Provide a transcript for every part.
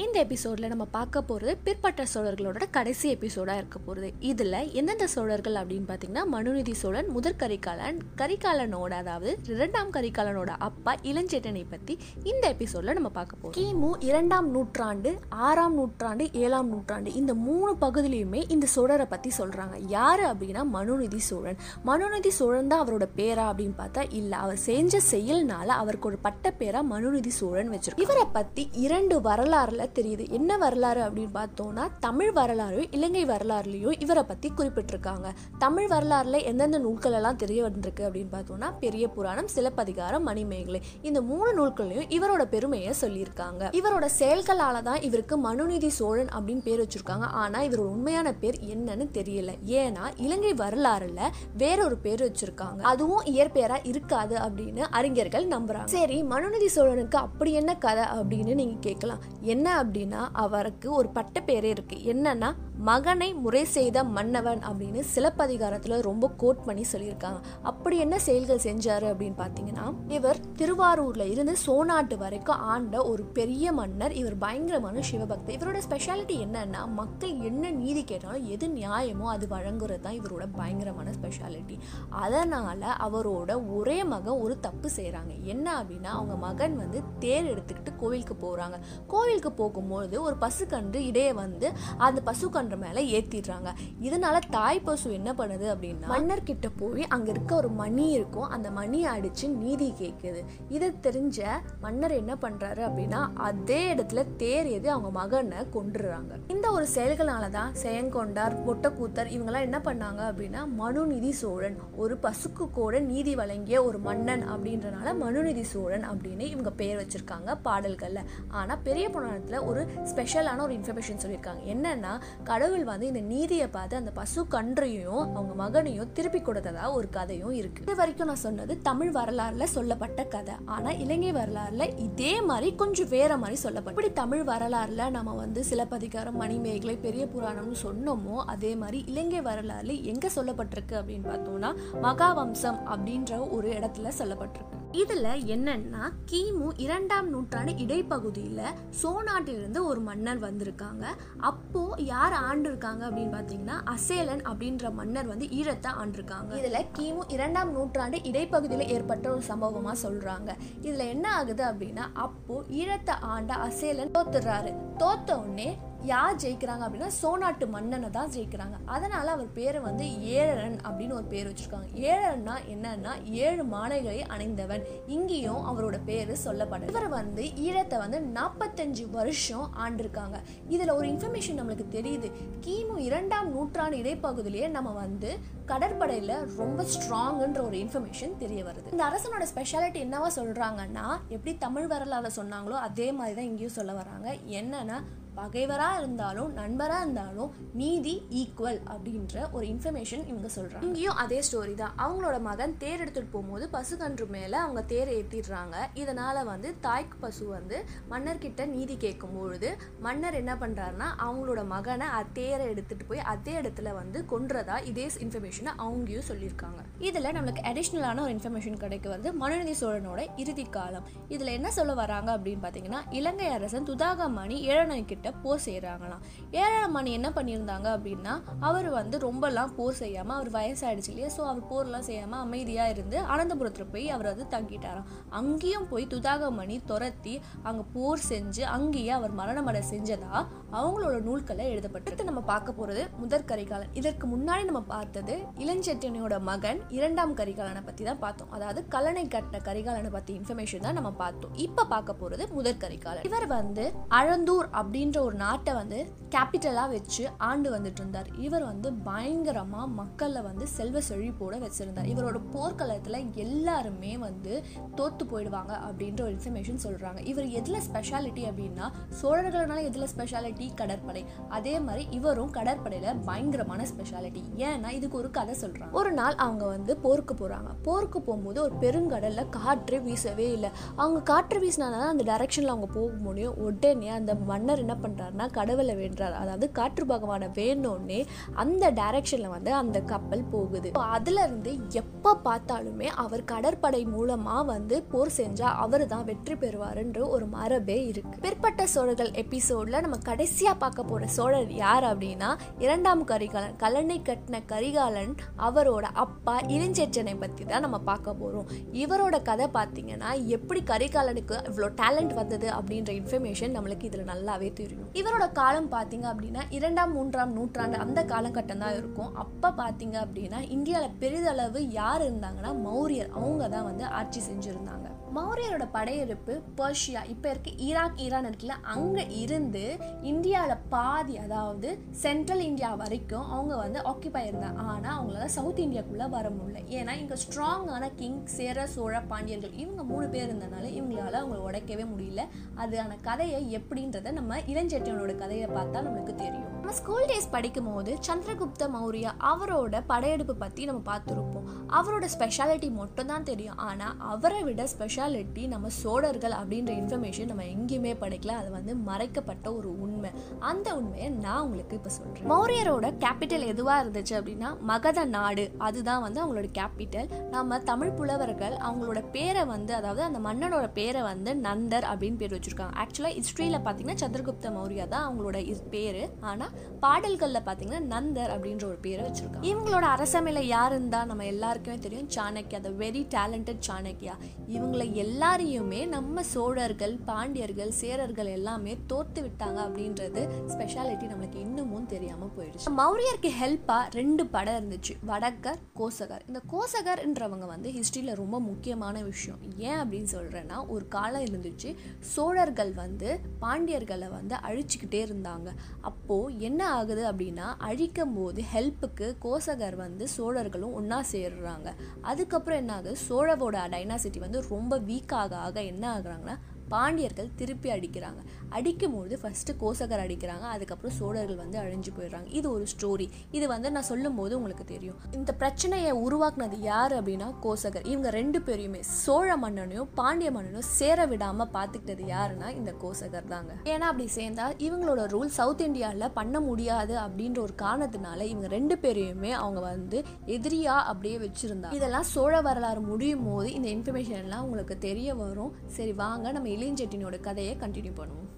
இந்த எபிசோடில் நம்ம பார்க்க போகிறது பிற்பட்ட சோழர்களோட கடைசி எபிசோடாக இருக்க போகிறது இதில் எந்தெந்த சோழர்கள் அப்படின்னு பார்த்தீங்கன்னா மனுநிதி சோழன் முதற் கரிகாலன் கரிகாலனோட அதாவது இரண்டாம் கரிகாலனோட அப்பா இளஞ்சேட்டனை பற்றி இந்த எபிசோடில் நம்ம பார்க்க போகிறோம் கிமு இரண்டாம் நூற்றாண்டு ஆறாம் நூற்றாண்டு ஏழாம் நூற்றாண்டு இந்த மூணு பகுதியிலையுமே இந்த சோழரை பற்றி சொல்கிறாங்க யார் அப்படின்னா மனுநிதி சோழன். மனுநிதி சோழன் தான் அவரோட பேரா அப்படின்னு பார்த்தா இல்லை. அவர் செஞ்ச செயல்னால அவருக்கு ஒரு பட்ட பேராக மனுநீதி சோழன் வச்சிருக்கோம் இவரை பற்றி இரண்டு வரலாறுல தெரியுது. என்ன வரலாறு அப்படின்னு பார்த்தோம்னா தமிழ் வரலாறு இலங்கை வரலாறுலையும் இவரை பற்றி குறிப்பிட்டிருக்காங்க. தமிழ் வரலாறுல எந்தெந்த நூல்கள் எல்லாம் தெரிய வந்திருக்கு அப்படின்னு பார்த்தோம்னா பெரிய புராணம் சிலப்பதிகாரம் மணிமேகலை. இந்த மூணு நூல்களையும் இவரோட பெருமையை சொல்லியிருக்காங்க. இவரோட செயல்களால தான் இவருக்கு மனுநீதி சோழன் அப்படின்னு பேர் வச்சிருக்காங்க. ஆனால் இவரோட உண்மையான பேர் என்னன்னு தெரியல. ஏன்னா இலங்கை வரலாறுல வேறொரு பேர் வச்சிருக்காங்க. அதுவும் இயற்பெயரா இருக்காது அப்படின்னு அறிஞர்கள் நம்புறாங்க. சரி மனுநீதி சோழனுக்கு அப்படி என்ன கதை அப்படின்னு நீங்க கேட்கலாம். என்ன அப்படின்னா அவருக்கு ஒரு பட்ட பேரே இருக்கு. என்னன்னா மகனை முறை செய்த மன்னவன் அப்படின்னு சிலப்பதிகாரத்தில் ரொம்ப கோட் பண்ணி சொல்லியிருக்காங்க. அப்படி என்ன செயல்கள் செஞ்சாரு அப்படின்னு பார்த்தீங்கன்னா இவர் திருவாரூர்ல இருந்து சோனாட்டு வரைக்கும் ஆண்ட ஒரு பெரிய மன்னர் இவர் பயங்கரமான சிவபக்தர். இவரோட ஸ்பெஷாலிட்டி என்னன்னா மக்கள் என்ன நீதி கேட்டாலும் எது நியாயமோ அது வழங்குறது தான் இவரோட பயங்கரமான ஸ்பெஷாலிட்டி அதனால அவரோட ஒரே மகன் ஒரு தப்பு செய்கிறாங்க என்ன அப்படின்னா அவங்க மகன் வந்து தேர் எடுத்துக்கிட்டு கோவிலுக்கு போகிறாங்க கோவிலுக்கு போகும்போது ஒரு பசுக்கன்று இடையே வந்து அந்த பசுக்கன்று மேலே ஏற்றிடுறாங்க இதனால தாய் பசு என்ன பண்ணுது அப்படின்னா மன்னர் கிட்ட போய் அங்கே இருக்க ஒரு மணி இருக்கும். அந்த மணியை அடிச்சு நீதி கேட்குது இதை தெரிஞ்ச மன்னர் என்ன பண்ணுறாரு அப்படின்னா அதே இடத்துல தேர் எது அவங்க மகனை கொண்டுடுறாங்க இந்த ஒரு செயல்களால தான் செயங்கொண்டார் ஒட்டக்கூத்தர் இவங்கெல்லாம் என்ன பண்ணாங்க அப்படின்னா மனுநீதி சோழன் ஒரு பசுக்கு கூட நீதி வழங்கிய ஒரு மன்னன் அப்படின்றனால மனுநீதி சோழன் அப்படின்னு இவங்க பேர் வச்சிருக்காங்க பாடல்களில். ஆனால் பெரிய புராணத்தில் ஒரு ஸ்பெஷலான ஒரு இன்ஃபர்மேஷன் சொல்லியிருக்காங்க. என்னன்னா கடவுள் வந்து இந்த நீதியை பார்த்து அந்த பசு கன்றையும் அவங்க மகனையும் திருப்பி கொடுத்ததா ஒரு கதையும் இருக்கு. இது வரைக்கும் நான் சொன்னது தமிழ் வரலாறுல சொல்லப்பட்ட கதை. ஆனா இலங்கை வரலாறுல இதே மாதிரி கொஞ்சம் வேற மாதிரி சொல்லப்பட்ட இப்படி தமிழ் வரலாறுல நம்ம வந்து சிலப்பதிகாரம் மணிமேகலை பெரிய புராணம்னு சொன்னோமோ அதே மாதிரி இலங்கை வரலாறுல எங்க சொல்லப்பட்டிருக்கு அப்படின்னு பார்த்தோம்னா மகாவம்சம் அப்படின்ற ஒரு இடத்துல சொல்லப்பட்டிருக்கு. இதுல என்னன்னா கிமு இரண்டாம் நூற்றாண்டு இடைப்பகுதியில சோநாட்டிலிருந்து ஒரு மன்னர் வந்திருக்காங்க. அப்போ யார் ஆண்டிருக்காங்க அப்படின்னு பாத்தீங்கன்னா அசேலன் அப்படின்ற மன்னர் வந்து ஈழத்தை ஆண்டிருக்காங்க. இதுல கிமு இரண்டாம் நூற்றாண்டு இடைப்பகுதியில ஏற்பட்ட ஒரு சம்பவமா சொல்றாங்க. இதுல என்ன ஆகுது அப்படின்னா அப்போ ஈழத்தை ஆண்ட அசேலன் தோத்துறாரு தோத்த உடனே யார் ஜெயிக்கிறாங்க அப்படின்னா சோனாட்டு மன்னனை தான் ஜெயிக்கிறாங்க. அதனால் அவர் பேரை வந்து ஏழரன் அப்படின்னு ஒரு பேர் வச்சுருக்காங்க. ஏழரன்னா என்னன்னா ஏழு மாலைகளை அணைந்தவன். இங்கேயும் அவரோட பேர் சொல்லப்படுது இவர் வந்து ஈழத்தை வந்து நாற்பத்தஞ்சு வருஷம் ஆண்டிருக்காங்க. இதில் ஒரு இன்ஃபர்மேஷன் நம்மளுக்கு தெரியுது. கிமு இரண்டாம் நூற்றாண்டு இடைப்பகுதியிலேயே நம்ம வந்து கடற்படையில் ரொம்ப ஸ்ட்ராங்ன்ற ஒரு இன்ஃபர்மேஷன் தெரிய வருது. இந்த அரசனோட ஸ்பெஷாலிட்டி என்னவா சொல்கிறாங்கன்னா எப்படி தமிழ் வரலாறு சொன்னாங்களோ அதே மாதிரி தான் இங்கேயும் சொல்ல வராங்க. என்னன்னா பகைவராக இருந்தாலும் நண்பராக இருந்தாலும் நீதி ஈக்குவல் அப்படின்ற ஒரு இன்ஃபர்மேஷன் இவங்க சொல்கிறாங்க இங்கேயும் அதே ஸ்டோரி தான். அவங்களோட மகன் தேர் எடுத்துகிட்டு போகும்போது பசுக்கன்று மேலே அவங்க தேரை ஏற்றிடுறாங்க இதனால் வந்து தாய்க்கு பசு வந்து மன்னர்கிட்ட நீதி கேட்கும் பொழுது மன்னர் என்ன பண்ணுறாருன்னா அவங்களோட மகனை தேரை எடுத்துகிட்டு போய் அதே இடத்துல வந்து கொன்றதா இதே இன்ஃபர்மேஷனை அவங்கயும் சொல்லியிருக்காங்க. இதில் நம்மளுக்கு அடிஷ்னலான ஒரு இன்ஃபர்மேஷன் கிடைக்க வருது. மனுநீதி சோழனோட இறுதி காலம். இதில் என்ன சொல்ல வராங்க அப்படின்னு பார்த்தீங்கன்னா இலங்கை அரசன் துதாகமணி ஏழனை கிட்ட போர் செய்கிறாங்களாம் ஏழாம் என்ன பண்ணியிருந்தாங்க அப்படின்னா அவர் வந்து ரொம்பலாம் போர் செய்யாமல் அவர் வயசாயிடுச்சு இல்லையா ஸோ அவர் போர்லாம் செய்யாமல் அமைதியாக இருந்து அனந்தபுரத்தில் போய் அவர் வந்து தங்கிட்டாராம். அங்கேயும் போய் துதாகமணி துரத்தி அங்கே போர் செஞ்சு அங்கேயே அவர் மரணமடை செஞ்சதா அவங்களோட நூல்களை எழுதப்பட்டு நம்ம பார்க்க போகிறது முதற் கரிகாலன். இதற்கு முன்னாடி நம்ம பார்த்தது இளஞ்செட்டியனோட மகன் இரண்டாம் கரிகாலனை பற்றி தான் பார்த்தோம். அதாவது கலனை கட்டின கரிகாலனை பற்றி இன்ஃபர்மேஷன் தான் நம்ம பார்த்தோம். இப்போ பார்க்க போகிறது முதற் கரிகாலன். இவர் வந்து அழந்தூர் அப்படின்னு அப்படின்ற ஒரு நாட்டை வந்து கேபிட்டலாக வச்சு ஆண்டு வந்துட்டு இருந்தார். இவர் வந்து பயங்கரமாக மக்களை வந்து செல்வ செழிப்போட வச்சுருந்தார். இவரோட போர்க்களத்தில் எல்லாருமே வந்து தோற்று போயிடுவாங்க அப்படின்ற ஒரு இன்ஃபர்மேஷன் சொல்கிறாங்க இவர் எதில் ஸ்பெஷாலிட்டி அப்படின்னா சோழர்கள்னால எதில் ஸ்பெஷாலிட்டி கடற்படை. அதே மாதிரி இவரும் கடற்படையில் பயங்கரமான ஸ்பெஷாலிட்டி ஏன்னா இதுக்கு ஒரு கதை சொல்கிறாங்க ஒரு நாள் அவங்க வந்து போருக்கு போகிறாங்க போருக்கு போகும்போது ஒரு பெருங்கடலில் காற்று வீசவே இல்லை. அவங்க காற்று வீசினாதான் அந்த டைரக்ஷனில் அவங்க போக முடியும். உடனே அந்த மன்னர் என்ன பண்றாருன்னா கடவுளை வேண்டுறாரு அதாவது காற்று பகவானை வேணும்னே அந்த டைரக்ஷனில் வந்து அந்த கப்பல் போகுது. அதுலேருந்து எப்போ பார்த்தாலுமே அவர் கடற்படை மூலமாக வந்து போர் செஞ்சால் அவர் தான் வெற்றி பெறுவாருன்ற ஒரு மரபே இருக்கு. பிற்பட்ட சோழர்கள் எபிசோட்ல நம்ம கடைசியாக பார்க்க போகிற சோழர் யார் அப்படின்னா இரண்டாம் கரிகாலன் கல்லணை கட்டின கரிகாலன் அவரோட அப்பா இளஞ்செச்சனை பற்றி தான் நம்ம பார்க்க போகிறோம் இவரோட கதை பார்த்தீங்கன்னா எப்படி கரிகாலனுக்கு இவ்வளோ டேலண்ட் வந்தது அப்படின்ற இன்ஃபர்மேஷன் நம்மளுக்கு இதில் நல்லாவே தெரியும். இவரோட காலம் பார்த்தீங்க அப்படின்னா இரண்டாம் மூன்றாம் நூற்றாண்டு அந்த காலகட்டம் தான் இருக்கும். அப்ப பார்த்தீங்க அப்படின்னா இந்தியாவில் பெரிதளவு யார் இருந்தாங்கன்னா மௌரியர். அவங்க தான் வந்து ஆட்சி செஞ்சுருந்தாங்க. மௌரியரோட படையெடுப்பு பர்ஷியா. இப்போ இருக்க ஈராக் ஈரான் இருக்குல்ல அங்கே இருந்து இந்தியாவில் பாதி அதாவது சென்ட்ரல் இந்தியா வரைக்கும் அவங்க வந்து ஆக்கிபை இருந்தாங்க. ஆனால் அவங்களால சவுத் இந்தியாக்குள்ளே வர முடியல. ஏன்னா இங்கே ஸ்ட்ராங்கான கிங் சேர சோழ பாண்டியர்கள் இவங்க மூணு பேர் இருந்தனால இவங்களால அவங்களை உடைக்கவே முடியல. அதுக்கான கதையை எப்படின்றத நம்ம இளஞ்செட்டியனோட கதையை பார்த்தா நம்மளுக்கு தெரியும். நம்ம ஸ்கூல் டேஸ் படிக்கும் போது சந்திரகுப்த மௌரியா அவரோட படையெடுப்பு பற்றி நம்ம பார்த்துருப்போம். அவரோட ஸ்பெஷாலிட்டி மட்டும் தான் தெரியும். ஆனால் அவரை விட ஸ்பெஷாலிட்டி நம்ம சோழர்கள் அப்படின்ற இன்ஃபர்மேஷன் நம்ம எங்கேயுமே படிக்கல. அது வந்து மறைக்கப்பட்ட ஒரு உண்மை. அந்த உண்மையை நான் உங்களுக்கு இப்போ சொல்கிறேன் மௌரியரோட கேபிட்டல் எதுவாக இருந்துச்சு அப்படின்னா மகத நாடு. அதுதான் வந்து அவங்களோட கேபிட்டல் நம்ம தமிழ் புலவர்கள் அவங்களோட பேரை வந்து அதாவது அந்த மன்னனோட பேரை வந்து நந்தர் அப்படின்னு பேர் வச்சுருக்காங்க. ஆக்சுவலாக ஹிஸ்ட்ரியில் பார்த்தீங்கன்னா சந்திரகுப்த மௌரியா தான் அவங்களோட பேர். ஆனால் பாடல்களில் பார்த்தீங்கன்னா நந்தர் அப்படின்ற ஒரு பேரை வச்சுருக்கோம் இவங்களோட அரசமையில் யார் இருந்தால் நம்ம எல்லாருக்குமே தெரியும். Chanakya the very talented Chanakya இவங்களை எல்லாரையுமே நம்ம சோழர்கள் பாண்டியர்கள் சேரர்கள் எல்லாமே தோற்று விட்டாங்க அப்படின்றது ஸ்பெஷாலிட்டி நம்மளுக்கு இன்னமும் தெரியாமல் போயிடுச்சு. மௌரியருக்கு ஹெல்ப்பாக ரெண்டு படம் இருந்துச்சு. வடக்கர் கோசகர். இந்த கோசகர்ன்றவங்க வந்து ஹிஸ்ட்ரியில் ரொம்ப முக்கியமான விஷயம். ஏன் அப்படின்னு சொல்கிறேன்னா ஒரு காலம் இருந்துச்சு. சோழர்கள் வந்து பாண்டியர்களை வந்து அழிச்சுக்கிட்டே இருந்தாங்க. அப்போது என்ன ஆகுது அப்படின்னா அழிக்கும் போது ஹெல்ப்புக்கு கோசகர் வந்து சோழர்களும் ஒன்றா சேர்றாங்க. அதுக்கப்புறம் என்ன ஆகுது சோழவோட டைனாசிட்டி வந்து ரொம்ப வீக் ஆக ஆக என்ன ஆகுறாங்கன்னா பாண்டியர்கள் திருப்பி அடிக்கிறாங்க. அடிக்கும்போது ஃபஸ்ட்டு கோசகர் அடிக்கிறாங்க. அதுக்கப்புறம் சோழர்கள் வந்து அழிஞ்சு போயிடுறாங்க. இது ஒரு ஸ்டோரி இது வந்து நான் சொல்லும் போது உங்களுக்கு தெரியும். இந்த பிரச்சனையை உருவாக்குனது யார் அப்படின்னா கோசகர். இவங்க ரெண்டு பேரையுமே சோழ மன்னனையும் பாண்டிய மன்னனையும் சேர விடாமல் பார்த்துக்கிட்டது யாருன்னா இந்த கோசகர் தாங்க. ஏன்னா அப்படி சேர்ந்தா இவங்களோட ரூல் சவுத் இந்தியாவில் பண்ண முடியாது அப்படின்ற ஒரு காரணத்தினால இவங்க ரெண்டு பேரையுமே அவங்க வந்து எதிரியா அப்படியே வச்சிருந்தாங்க இதெல்லாம் சோழ வரலாறு முடியும் போது இந்த இன்ஃபர்மேஷன் எல்லாம் உங்களுக்கு தெரிய வரும். சரி வாங்க நம்ம இளையஞ்செட்டினோட கதையை கண்டினியூ பண்ணுவோம்.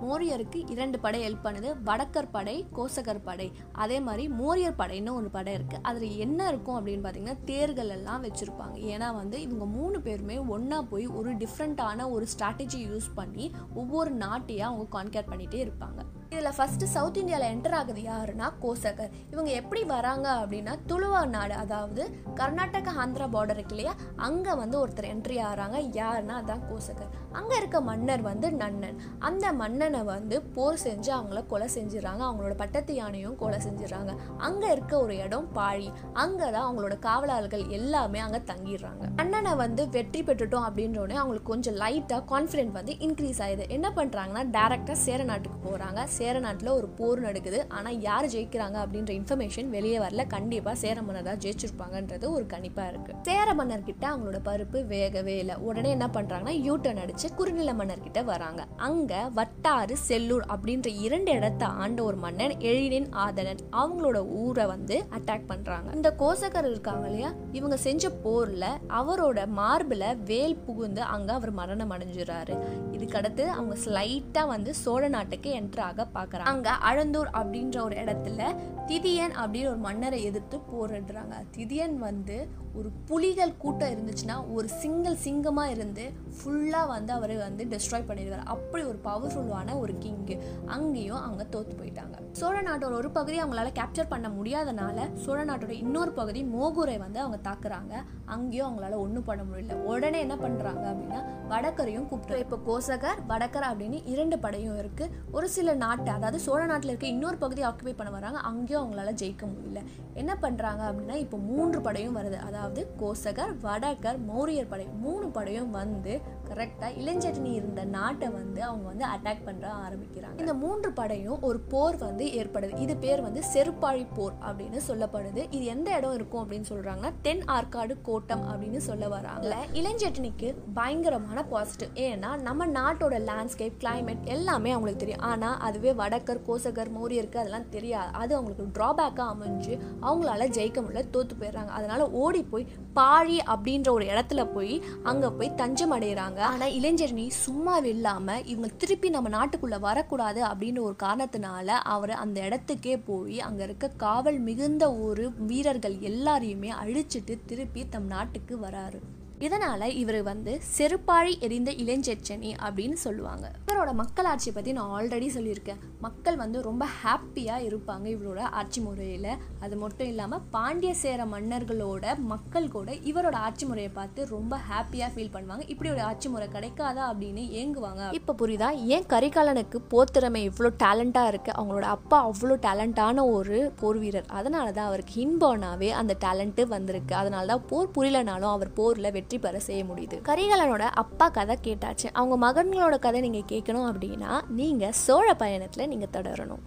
மோரியருக்கு இரண்டு படை ஹெல்ப் பண்ணுது. வடக்கர் படை கோசகர் படை. அதே மாதிரி மோரியர் படைன்னு ஒரு படை இருக்குது அதில் என்ன இருக்கும் அப்படின்னு பார்த்தீங்கன்னா தேர்கள் எல்லாம் வச்சுருப்பாங்க. ஏன்னா வந்து இவங்க மூணு பேருமே ஒன்றா போய் ஒரு டிஃப்ரெண்ட்டான ஒரு ஸ்ட்ராட்டஜி யூஸ் பண்ணி ஒவ்வொரு நாட்டையும் அவங்க கான்கேர் பண்ணிகிட்டே இருப்பாங்க. இதில் ஃபஸ்ட்டு சவுத் இந்தியாவில் என்டர் ஆகுது யாருன்னா கோசகர். இவங்க எப்படி வராங்க அப்படின்னா துளுவா நாடு அதாவது கர்நாடகா ஆந்திரா பார்டர் இருக்கு இல்லையா? அங்கே வந்து ஒருத்தர் என்ட்ரி ஆகிறாங்க யாருன்னா அதான் கோசகர். அங்கே இருக்க மன்னர் வந்து நன்னன். அந்த மன்னனை வந்து போர் செஞ்சு அவங்கள கொலை செஞ்சிடறாங்க. அவங்களோட பட்டத்து யானையும் கொலை செஞ்சிடறாங்க. அங்கே இருக்க ஒரு இடம் பாழி. அங்கே தான் அவங்களோட காவலாளர்கள் எல்லாமே அங்கே தங்கிடுறாங்க. அண்ணனை வந்து வெற்றி பெற்றுட்டோம் அப்படின்ற உடனே அவங்களுக்கு கொஞ்சம் லைட்டாக கான்ஃபிடென்ட் வந்து இன்க்ரீஸ் ஆகுது என்ன பண்ணுறாங்கன்னா டேரெக்டாக சேர நாட்டுக்கு போகிறாங்க சேர நாட்டில் ஒரு போர் நடக்குது. ஆனால் யார் ஜெயிக்கிறாங்க அப்படின்ற இன்ஃபர்மேஷன் வெளியே வரல. கண்டிப்பாக சேர மன்னர் தான் ஜெயிச்சிருப்பாங்கன்றது ஒரு கணிப்பாக இருக்குது சேர மன்னர்கிட்ட அவங்களோட பருப்பு வேகவே இல்லை. உடனே என்ன பண்ணுறாங்கன்னா யூட்டன் அடித்து குறுநில மன்னர்கிட்ட வராங்க. அங்கே வட்டாறு செல்லூர் அப்படின்ற இரண்டு இடத்த ஆண்ட ஒரு மன்னன் எழினின் ஆதனன் அவங்களோட ஊரை வந்து அட்டாக் பண்ணுறாங்க இந்த கோசகர் இருக்காங்க இல்லையா? இவங்க செஞ்ச போரில் அவரோட மார்பில் வேல் புகுந்து அங்கே அவர் மரணம் அடைஞ்சிடறாரு. இதுக்கடுத்து அவங்க ஸ்லைட்டாக வந்து சோழ நாட்டுக்கு என்ட்ராக பார்க்குறாங்க. அங்கே அழந்தூர் அப்படின்ற ஒரு இடத்துல திதியன் அப்படின்னு ஒரு மன்னரை எதிர்த்து போரிடுறாங்க திதியன் வந்து ஒரு புலிகள் கூட்டம் இருந்துச்சுன்னா ஒரு சிங்கிள் சிங்கமாக இருந்து ஃபுல்லாக வந்து அவர் வந்து டெஸ்ட்ராய் பண்ணிடுவார். அப்படி ஒரு பவர்ஃபுல்லான ஒரு கிங்கு அங்கேயும் அவங்க தோத்து போயிட்டாங்க. சோழ நாட்டோட ஒரு பகுதி அவங்களால கேப்சர் பண்ண முடியாதனால சோழ நாட்டோட இன்னொரு பகுதி மோகூரை வந்து அவங்க தாக்குறாங்க. அங்கேயும் அவங்களால ஒன்றும் பண்ண முடியல. உடனே என்ன பண்ணுறாங்க அப்படின்னா வடக்கரையும் கூப்பிட்டு இப்போ கோசகர் வடக்கர் அப்படின்னு இரண்டு படையும் இருக்குது ஒரு சில நாட்டு அதாவது சோழ நாட்டில் இருக்க இன்னொரு பகுதி ஆக்குபை பண்ண வராங்க அங்கேயும் அவங்களால ஜெயிக்க முடியல. என்ன பண்ணுறாங்க அப்படின்னா இப்போ மூன்று படையும் வருது. அதாவது கோசகர் வடகர் மௌரியர் படை மூணு படையும் வந்து கரெக்டாக இளஞ்சட்டினி இருந்த நாட்டை வந்து அவங்க வந்து அட்டாக் பண்ணுற ஆரம்பிக்கிறாங்க. இந்த மூன்று படையும் ஒரு போர் வந்து ஏற்படுது. இது பேர் வந்து செருப்பாழி போர் அப்படின்னு சொல்லப்படுது. இது எந்த இடம் இருக்கும் அப்படின்னு சொல்கிறாங்கன்னா தென் ஆற்காடு கோட்டம் அப்படின்னு சொல்ல வராங்க. இளஞ்சட்டினிக்கு பயங்கரமான பாசிட்டிவ் ஏன்னா நம்ம நாட்டோட லேண்ட்ஸ்கேப் கிளைமேட் எல்லாமே அவங்களுக்கு தெரியும். ஆனால் அதுவே வடக்கர் கோசகர் மௌரியருக்கு அதெல்லாம் தெரியாது. அது அவங்களுக்கு ட்ராபேக்காக அமைஞ்சு அவங்களால ஜெயிக்க முடியல தோற்று போயிடுறாங்க. அதனால ஓடி போய் பாழி அப்படின்ற ஒரு இடத்துல போய் அங்கே போய் தஞ்சம் அடைகிறாங்க ஆனால் இளைஞரணி சும்மா இல்லாமல் இவங்க திருப்பி நம்ம நாட்டுக்குள்ளே வரக்கூடாது அப்படின்னு ஒரு காரணத்தினால அவர் அந்த இடத்துக்கே போய் அங்கே இருக்க காவல் மிகுந்த ஒரு வீரர்கள் எல்லாரையுமே அழிச்சிட்டு திருப்பி தம் நாட்டுக்கு வராரு. இதனால இவர் வந்து செருப்பாழி எரிந்த இளஞ்செச்சனி அப்படின்னு சொல்லுவாங்க. இவரோட மக்களாட்சியை பற்றி நான் ஆல்ரெடி சொல்லியிருக்கேன். மக்கள் வந்து ரொம்ப ஹாப்பியாக இருப்பாங்க இவரோட ஆட்சி முறையில். அது மட்டும் இல்லாமல் பாண்டிய சேர மன்னர்களோட மக்கள் கூட இவரோட ஆட்சி முறையை பார்த்து ரொம்ப ஹாப்பியாக ஃபீல் பண்ணுவாங்க. இப்படி ஒரு ஆட்சி முறை கிடைக்காதா அப்படின்னு ஏங்குவாங்க. இப்போ புரியுதா? ஏன் கரிகாலனுக்கு போத்திறமை இவ்வளோ டேலண்ட்டாக இருக்குது அவங்களோட அப்பா அவ்வளோ டேலண்டான ஒரு போர் வீரர். அதனால தான் அவருக்கு இன்போனாவே அந்த டேலண்ட்டு வந்திருக்கு. அதனால தான் போர் புரியலனாலும் அவர் போரில் வெற்றி பெற செய்ய முடியுது. கரிகாலனோட அப்பா கதை கேட்டாச்சு. அவங்க மகன்களோட கதை நீங்கள் கேட்கணும் அப்படின்னா நீங்கள் சோழ பயணத்தில் நீங்கள் தொடரணும்.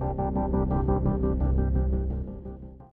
thank you